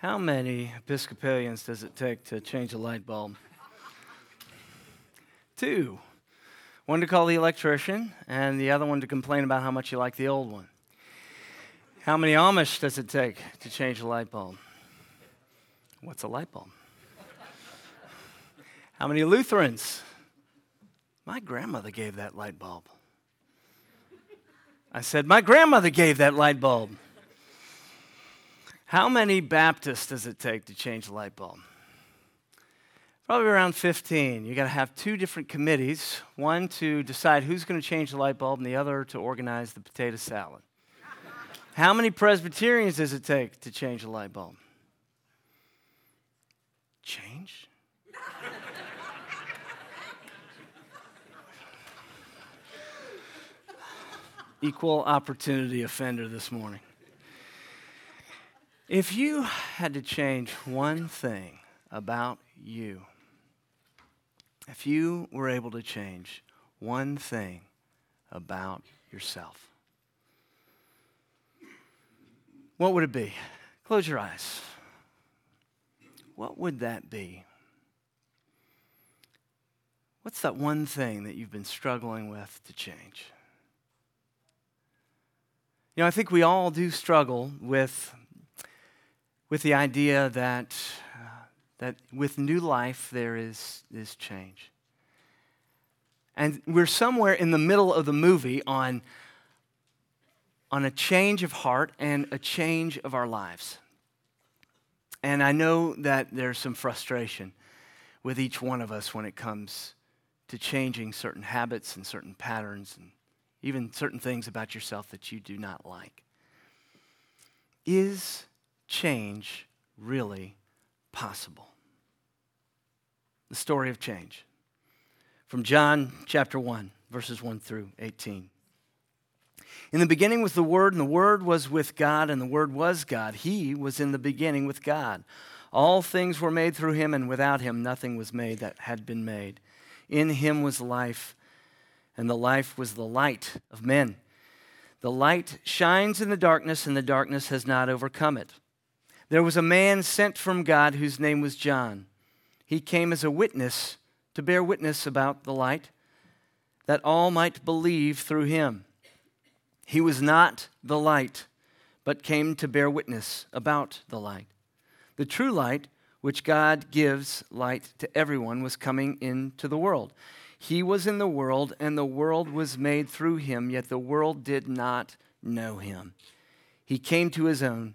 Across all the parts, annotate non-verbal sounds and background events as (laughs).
How many Episcopalians does it take to change a light bulb? Two. One to call the electrician, and the other one to complain about how much you like the old one. How many Amish does it take to change a light bulb? What's a light bulb? How many Lutherans? My grandmother gave that light bulb. I said, My grandmother gave that light bulb. How many Baptists does it take to change a light bulb? Probably around 15. You got to have two different committees one to decide who's going to change the light bulb, and the other to organize the potato salad. How many Presbyterians does it take to change a light bulb? Change? Equal opportunity offender this morning. If you had to change one thing about you, if you were able to change one thing about yourself, what would it be? Close your eyes. What would that be? What's that one thing that you've been struggling with to change? You know, I think we all do struggle with with the idea that, uh, that with new life there is, is change. And we're somewhere in the middle of the movie on, on a change of heart and a change of our lives. And I know that there's some frustration with each one of us when it comes to changing certain habits and certain patterns and even certain things about yourself that you do not like. Is change really possible? The story of change. From John chapter 1, verses 1 through 18. In the beginning was the Word, and the Word was with God, and the Word was God. He was in the beginning with God. All things were made through him, and without him nothing was made that had been made. In him was life, and the life was the light of men. The light shines in the darkness, and the darkness has not overcome it. There was a man sent from God whose name was John. He came as a witness to bear witness about the light, that all might believe through him. He was not the light, but came to bear witness about the light. The true light, which God gives light to everyone, was coming into the world. He was in the world, and the world was made through him, yet the world did not know him. He came to his own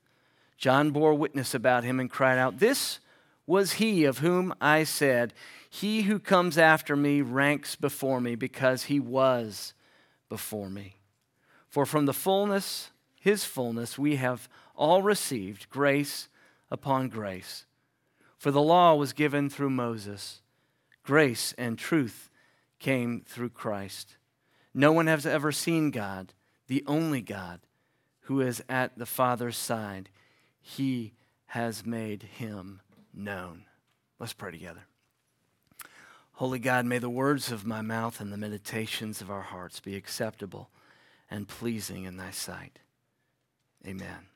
John bore witness about him and cried out, This was he of whom I said, He who comes after me ranks before me because he was before me. For from the fullness, his fullness, we have all received grace upon grace. For the law was given through Moses, grace and truth came through Christ. No one has ever seen God, the only God, who is at the Father's side he has made him known. Let's pray together. Holy God, may the words of my mouth and the meditations of our hearts be acceptable and pleasing in thy sight. Amen.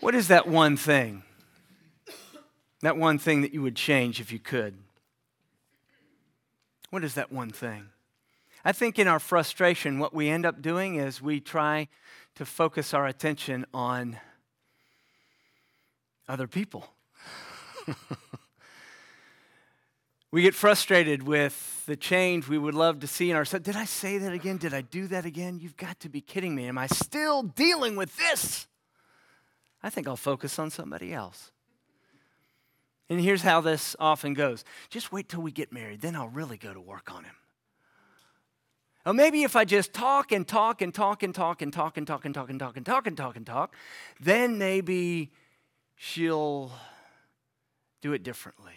What is that one thing? That one thing that you would change if you could? What is that one thing? I think in our frustration, what we end up doing is we try to focus our attention on other people. we get frustrated with the change we would love to see in ourselves. Did I say that again? Did I do that again? You've got to be kidding me. Am I still dealing with this? I think I'll focus on somebody else. And here's how this often goes just wait till we get married, then I'll really go to work on him. Or maybe if I just talk and talk and talk and talk and talk and talk and talk and talk and talk and talk and talk, then maybe she'll do it differently.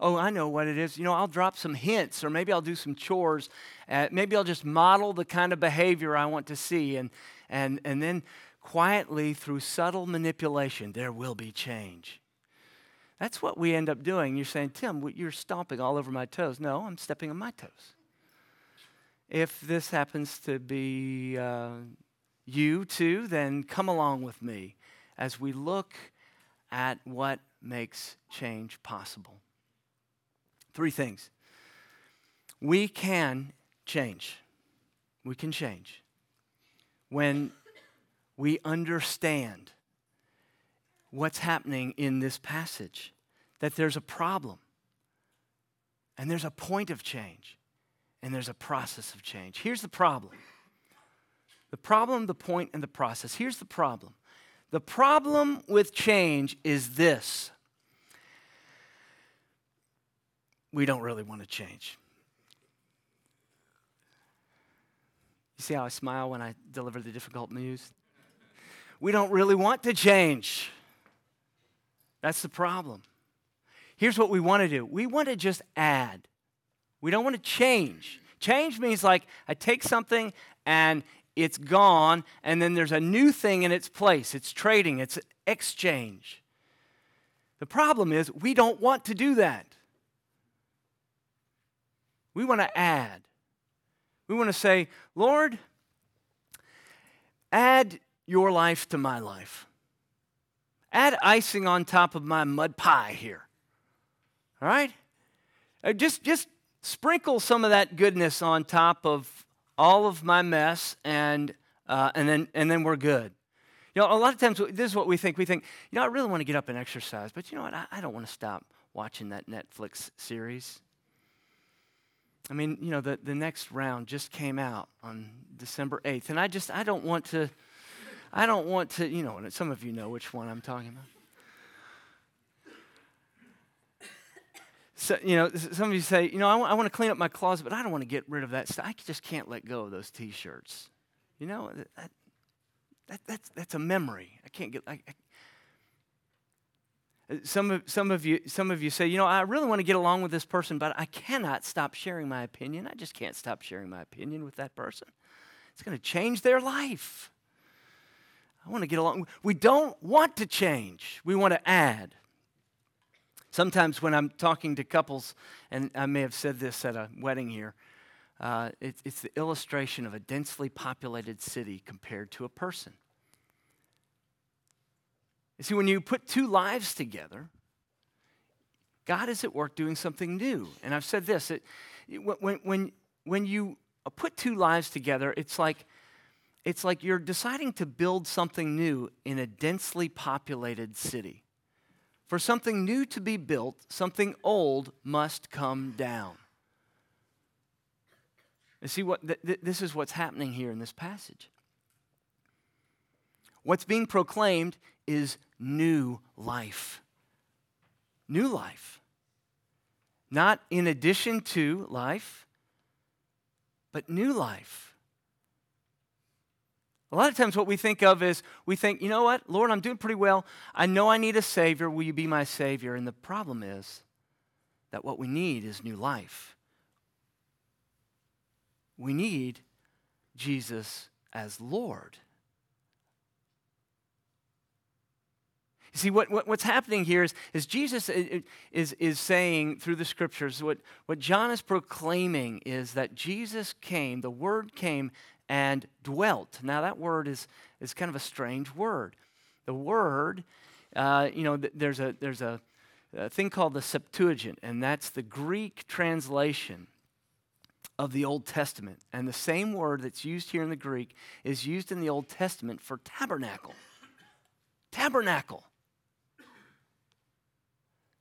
Oh, I know what it is. You know, I'll drop some hints, or maybe I'll do some chores. Uh, maybe I'll just model the kind of behavior I want to see. And, and, and then quietly, through subtle manipulation, there will be change. That's what we end up doing. You're saying, Tim, you're stomping all over my toes. No, I'm stepping on my toes. If this happens to be uh, you too, then come along with me as we look at what makes change possible. Three things. We can change. We can change when we understand what's happening in this passage that there's a problem and there's a point of change and there's a process of change. Here's the problem the problem, the point, and the process. Here's the problem the problem with change is this we don't really want to change. You see how I smile when I deliver the difficult news? We don't really want to change. That's the problem. Here's what we want to do we want to just add, we don't want to change. Change means like I take something and it's gone, and then there's a new thing in its place. It's trading, it's exchange. The problem is we don't want to do that. We want to add. We want to say, Lord, add your life to my life. Add icing on top of my mud pie here. All right? Uh, just, just sprinkle some of that goodness on top of all of my mess, and, uh, and, then, and then we're good. You know, a lot of times this is what we think. We think, you know, I really want to get up and exercise, but you know what? I, I don't want to stop watching that Netflix series. I mean, you know, the, the next round just came out on December 8th, and I just, I don't want to, I don't want to, you know, and some of you know which one I'm talking about. So, you know, some of you say, you know, I, w- I want to clean up my closet, but I don't want to get rid of that stuff. I just can't let go of those T-shirts. You know, that, that, that's, that's a memory. I can't get, I, I, uh, some of, some, of you, some of you say, you know, I really want to get along with this person, but I cannot stop sharing my opinion. I just can't stop sharing my opinion with that person. It's going to change their life. I want to get along. We don't want to change, we want to add. Sometimes when I'm talking to couples, and I may have said this at a wedding here, uh, it's, it's the illustration of a densely populated city compared to a person. You see, when you put two lives together, God is at work doing something new. And I've said this it, when, when, when you put two lives together, it's like, it's like you're deciding to build something new in a densely populated city. For something new to be built, something old must come down. You see, what, th- th- this is what's happening here in this passage. What's being proclaimed is new life. New life. Not in addition to life, but new life. A lot of times, what we think of is we think, you know what, Lord, I'm doing pretty well. I know I need a Savior. Will you be my Savior? And the problem is that what we need is new life. We need Jesus as Lord. You see, what, what, what's happening here is, is Jesus is, is saying through the scriptures, what, what John is proclaiming is that Jesus came, the Word came and dwelt. Now, that word is, is kind of a strange word. The word, uh, you know, there's, a, there's a, a thing called the Septuagint, and that's the Greek translation of the Old Testament. And the same word that's used here in the Greek is used in the Old Testament for tabernacle. Tabernacle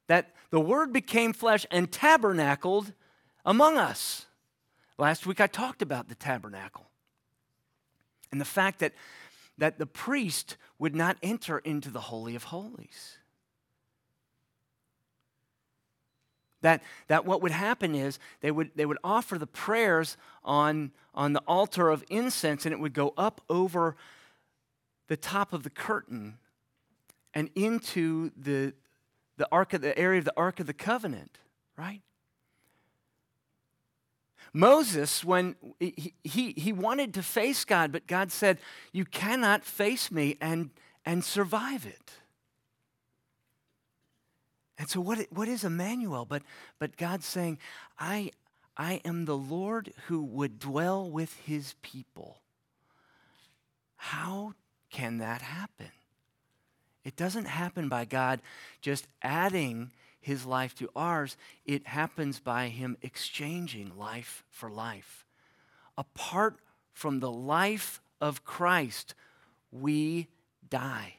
that the Word became flesh and tabernacled among us. Last week I talked about the tabernacle and the fact that, that the priest would not enter into the Holy of Holies. That, that what would happen is they would, they would offer the prayers on, on the altar of incense and it would go up over the top of the curtain and into the, the ark of the area of the ark of the covenant, right? Moses, when he, he, he wanted to face God, but God said, You cannot face me and, and survive it. And so, what, what is Emmanuel? But, but God's saying, I, I am the Lord who would dwell with his people. How can that happen? It doesn't happen by God just adding his life to ours, it happens by him exchanging life for life. Apart from the life of Christ, we die.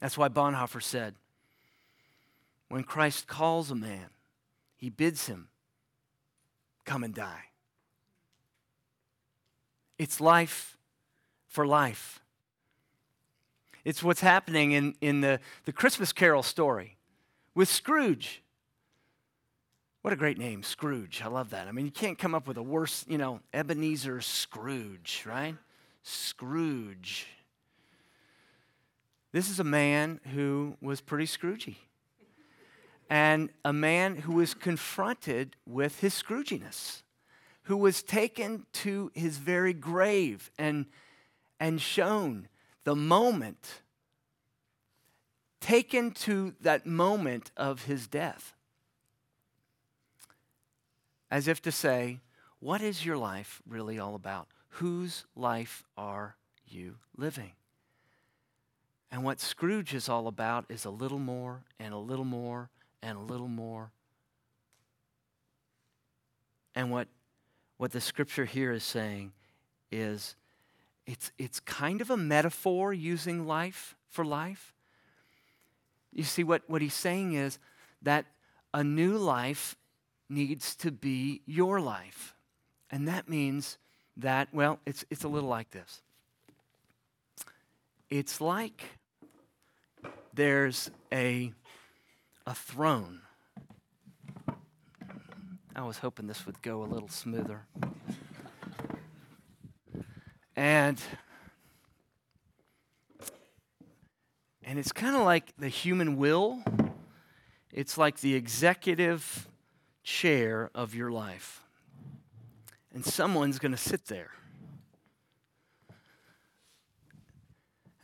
That's why Bonhoeffer said, when Christ calls a man, he bids him come and die. It's life for life. It's what's happening in, in the, the Christmas Carol story with Scrooge. What a great name, Scrooge. I love that. I mean, you can't come up with a worse, you know, Ebenezer Scrooge, right? Scrooge. This is a man who was pretty Scroogey. And a man who was confronted with his Scrooginess, who was taken to his very grave and, and shown the moment, taken to that moment of his death. As if to say, what is your life really all about? Whose life are you living? And what Scrooge is all about is a little more and a little more and a little more. And what, what the scripture here is saying is it's, it's kind of a metaphor using life for life. You see, what, what he's saying is that a new life needs to be your life. And that means that, well, it's, it's a little like this. It's like there's a, a throne. I was hoping this would go a little smoother. And and it's kind of like the human will. It's like the executive chair of your life. And someone's going to sit there.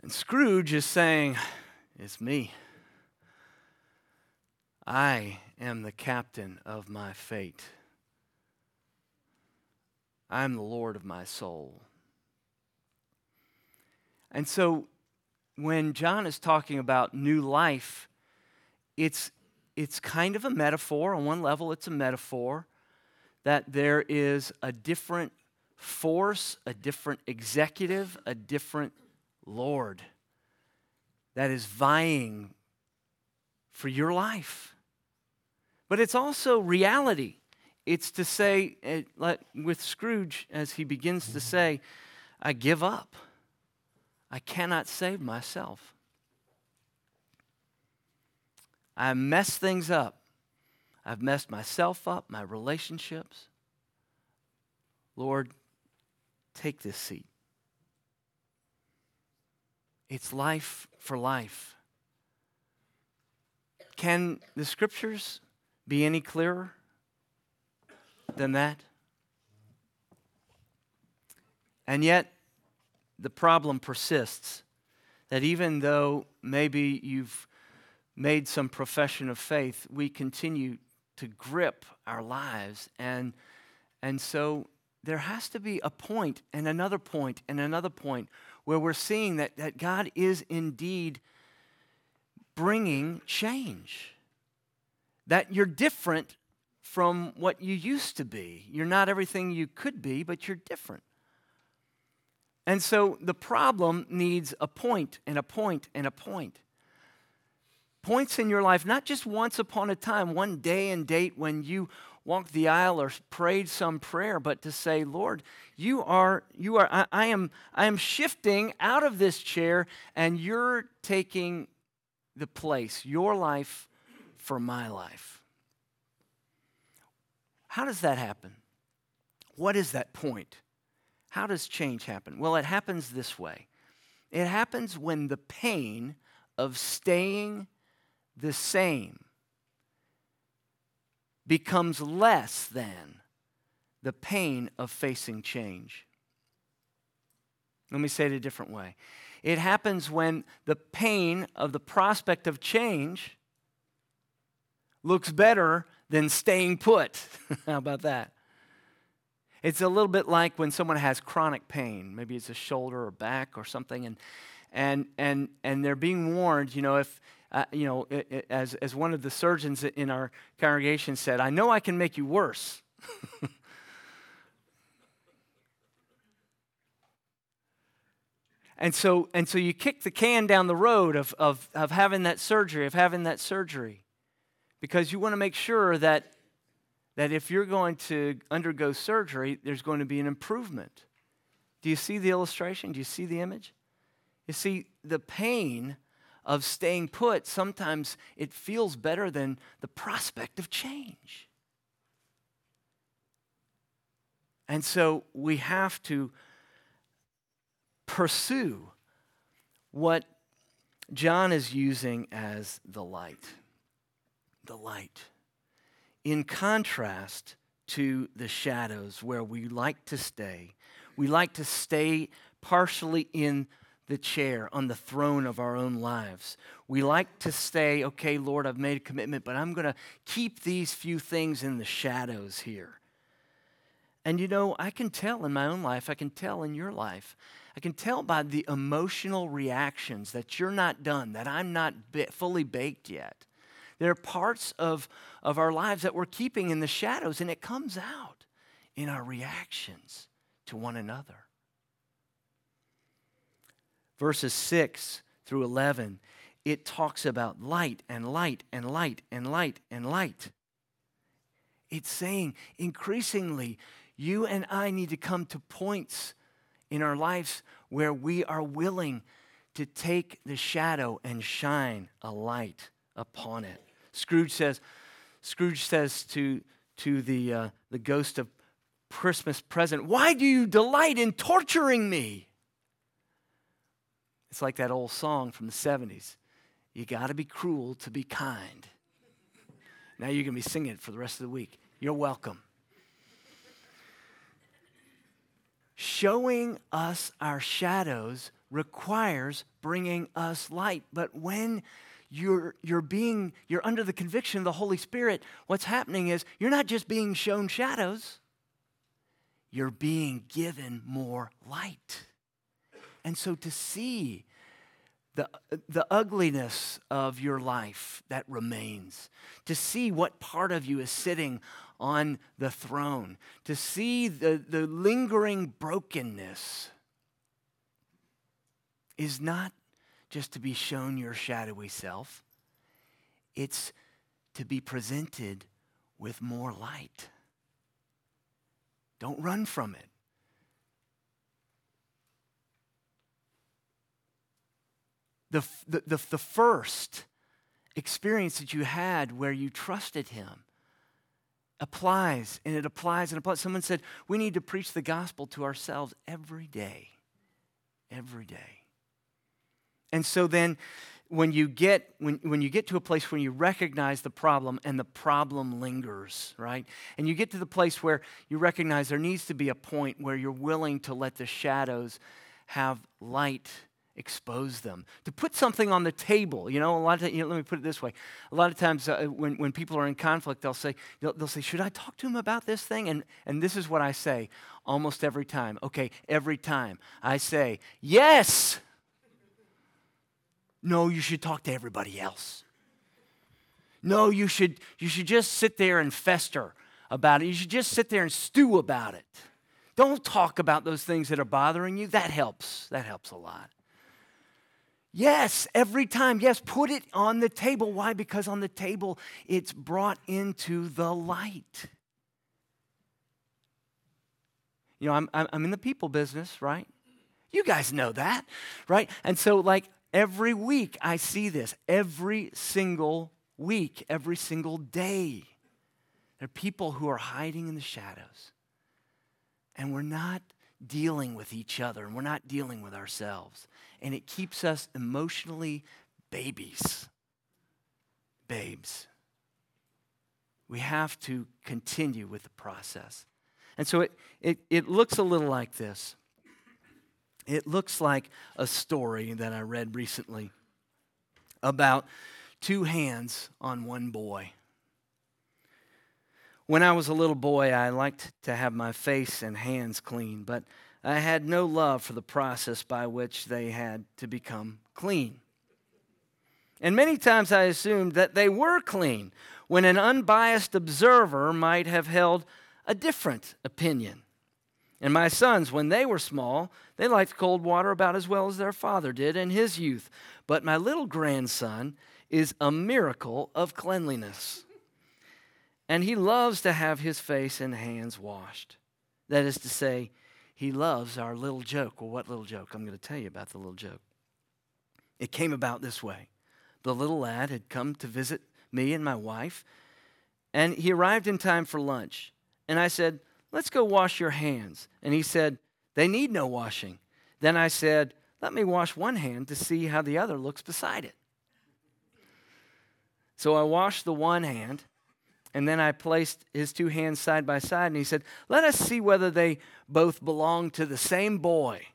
And Scrooge is saying, It's me. I am the captain of my fate. I'm the Lord of my soul. And so when John is talking about new life, it's, it's kind of a metaphor. On one level, it's a metaphor that there is a different force, a different executive, a different Lord that is vying for your life. But it's also reality. It's to say, eh, with Scrooge, as he begins to say, I give up. I cannot save myself. I mess things up. I've messed myself up, my relationships. Lord, take this seat. It's life for life. Can the scriptures be any clearer than that? And yet, the problem persists. That even though maybe you've made some profession of faith, we continue to grip our lives. And, and so there has to be a point and another point and another point where we're seeing that, that God is indeed bringing change. That you're different from what you used to be. You're not everything you could be, but you're different. And so the problem needs a point and a point and a point. Points in your life, not just once upon a time, one day and date when you walked the aisle or prayed some prayer, but to say, Lord, you are, you are, I, I am, I am shifting out of this chair and you're taking the place, your life for my life. How does that happen? What is that point? How does change happen? Well, it happens this way it happens when the pain of staying the same becomes less than the pain of facing change. Let me say it a different way. It happens when the pain of the prospect of change looks better than staying put. (laughs) How about that? It's a little bit like when someone has chronic pain, maybe it's a shoulder or back or something, and and and and they're being warned. You know, if uh, you know, it, it, as as one of the surgeons in our congregation said, "I know I can make you worse." (laughs) and so and so you kick the can down the road of of of having that surgery, of having that surgery, because you want to make sure that that if you're going to undergo surgery, there's going to be an improvement. Do you see the illustration? Do you see the image? You see, the pain of staying put, sometimes it feels better than the prospect of change. And so we have to pursue what John is using as the light. The light in contrast to the shadows where we like to stay. We like to stay partially in the chair, on the throne of our own lives. We like to say, okay, Lord, I've made a commitment, but I'm going to keep these few things in the shadows here. And you know, I can tell in my own life, I can tell in your life, I can tell by the emotional reactions that you're not done, that I'm not fully baked yet. There are parts of, of our lives that we're keeping in the shadows, and it comes out in our reactions to one another. Verses 6 through 11, it talks about light and light and light and light and light. It's saying increasingly, you and I need to come to points in our lives where we are willing to take the shadow and shine a light upon it. Scrooge says, Scrooge says to, to the, uh, the ghost of Christmas present, Why do you delight in torturing me? It's like that old song from the 70s. You got to be cruel to be kind. Now you're to be singing it for the rest of the week. You're welcome. Showing us our shadows requires bringing us light. But when you're, you're being, you're under the conviction of the Holy Spirit, what's happening is you're not just being shown shadows, you're being given more light. And so to see the, the ugliness of your life that remains, to see what part of you is sitting on the throne, to see the, the lingering brokenness is not just to be shown your shadowy self, it's to be presented with more light. Don't run from it. The, the, the, the, first experience that you had where you trusted Him applies, and it applies and applies. Someone said, We need to preach the gospel to ourselves every day. Every day. And so then when you get when, when you get to a place where you recognize the problem and the problem lingers right? And you get to the place where you recognize there needs to be a point where you're willing to let the shadows have light expose them. To put something on the table you know a lot of you know, let me put it this way. A lot of times uh, when, when people are in conflict they'll say they'll, they'll say should i talk to him about this thing? And and this is what i say almost every time. Okay every time i say yes no, you should talk to everybody else. No, you should, you should just sit there and fester about it. You should just sit there and stew about it. Don't talk about those things that are bothering you. That helps. That helps a lot. Yes, every time. Yes, put it on the table. Why? Because on the table, it's brought into the light. You know, I'm, I'm in the people business, right? You guys know that, right? And so, like, Every week I see this. Every single week, every single day. There are people who are hiding in the shadows. And we're not dealing with each other and we're not dealing with ourselves. And it keeps us emotionally babies. Babes. We have to continue with the process. And so it, it, it looks a little like this. It looks like a story that I read recently about two hands on one boy. When I was a little boy, I liked to have my face and hands clean, but I had no love for the process by which they had to become clean. And many times I assumed that they were clean when an unbiased observer might have held a different opinion. And my sons, when they were small, they liked cold water about as well as their father did in his youth. But my little grandson is a miracle of cleanliness. And he loves to have his face and hands washed. That is to say, he loves our little joke. Well, what little joke? I'm going to tell you about the little joke. It came about this way the little lad had come to visit me and my wife, and he arrived in time for lunch. And I said, Let's go wash your hands. And he said, They need no washing. Then I said, Let me wash one hand to see how the other looks beside it. So I washed the one hand, and then I placed his two hands side by side, and he said, Let us see whether they both belong to the same boy.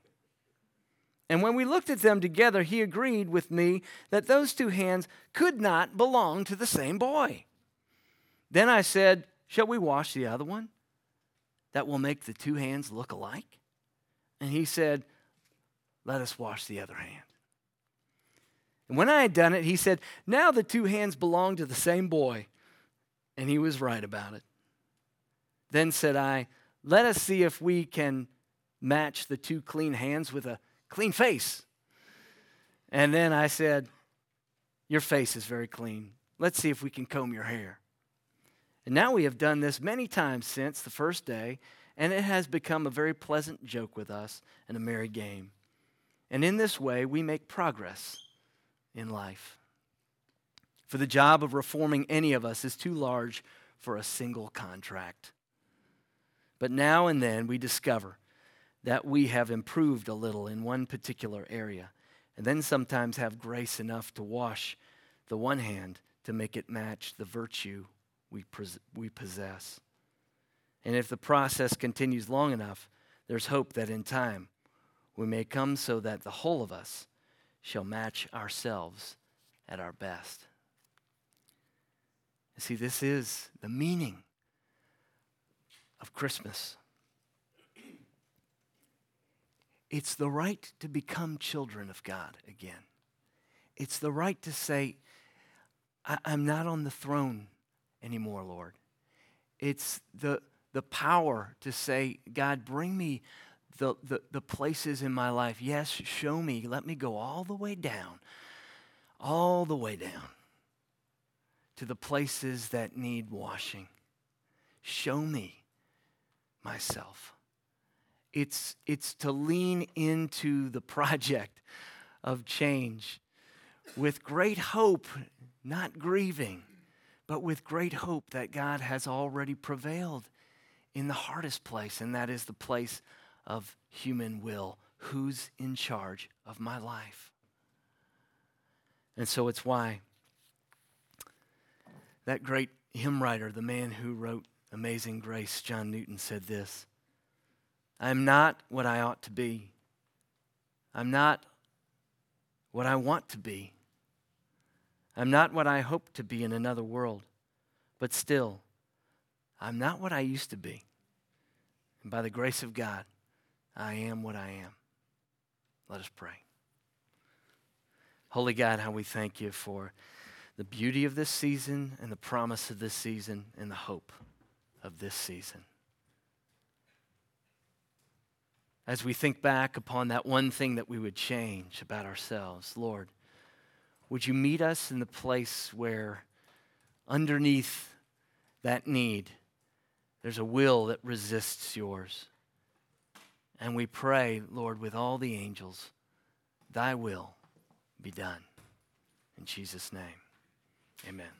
And when we looked at them together, he agreed with me that those two hands could not belong to the same boy. Then I said, Shall we wash the other one? That will make the two hands look alike? And he said, Let us wash the other hand. And when I had done it, he said, Now the two hands belong to the same boy. And he was right about it. Then said I, Let us see if we can match the two clean hands with a clean face. And then I said, Your face is very clean. Let's see if we can comb your hair. And now we have done this many times since the first day, and it has become a very pleasant joke with us and a merry game. And in this way, we make progress in life. For the job of reforming any of us is too large for a single contract. But now and then we discover that we have improved a little in one particular area, and then sometimes have grace enough to wash the one hand to make it match the virtue we, we possess. And if the process continues long enough, there's hope that in time we may come so that the whole of us shall match ourselves at our best. see, this is the meaning of Christmas. It's the right to become children of God again. It's the right to say, I'm not on the throne anymore, Lord. It's the, the power to say, God, bring me the, the, the places in my life. Yes, show me. Let me go all the way down, all the way down to the places that need washing. Show me myself. It's, it's to lean into the project of change with great hope, not grieving, but with great hope that God has already prevailed in the hardest place, and that is the place of human will. Who's in charge of my life? And so it's why that great hymn writer, the man who wrote Amazing Grace, John Newton, said this I'm not what I ought to be. I'm not what I want to be. I'm not what I hope to be in another world. But still, I'm not what I used to be. And by the grace of God, I am what I am. Let us pray. Holy God, how we thank you for the beauty of this season and the promise of this season and the hope of this season. as we think back upon that one thing that we would change about ourselves, Lord, would you meet us in the place where underneath that need, there's a will that resists yours? And we pray, Lord, with all the angels, thy will be done. In Jesus' name, amen.